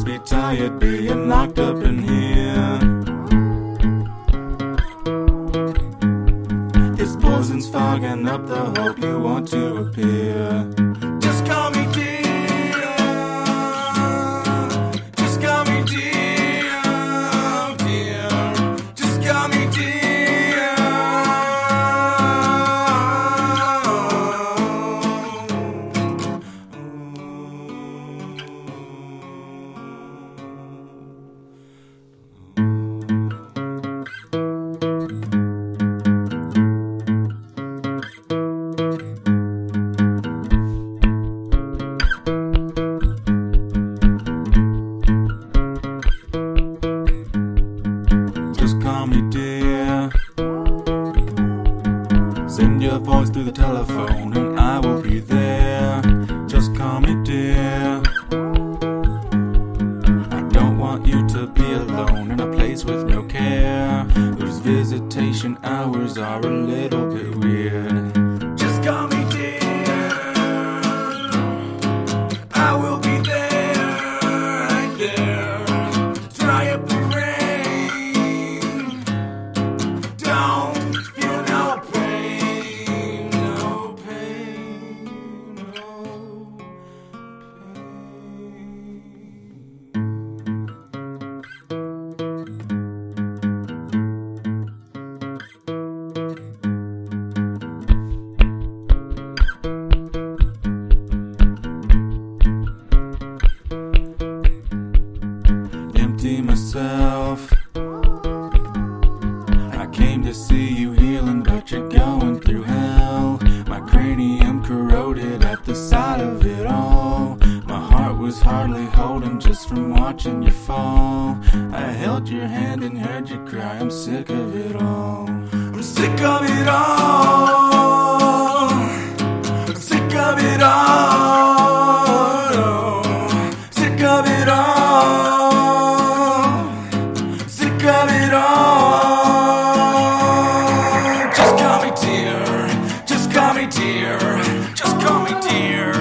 must be tired being locked up in here. This poison's fogging up the hope you want to appear. The telephone and I will be there. Just call me dear. I don't want you to be alone in a place with no care. Whose visitation hours are a little bit weird. Myself. I came to see you healing, but you're going through hell. My cranium corroded at the sight of it all. My heart was hardly holding just from watching you fall. I held your hand and heard you cry. I'm sick of it all. I'm sick of it all. my dear. Just call me dear.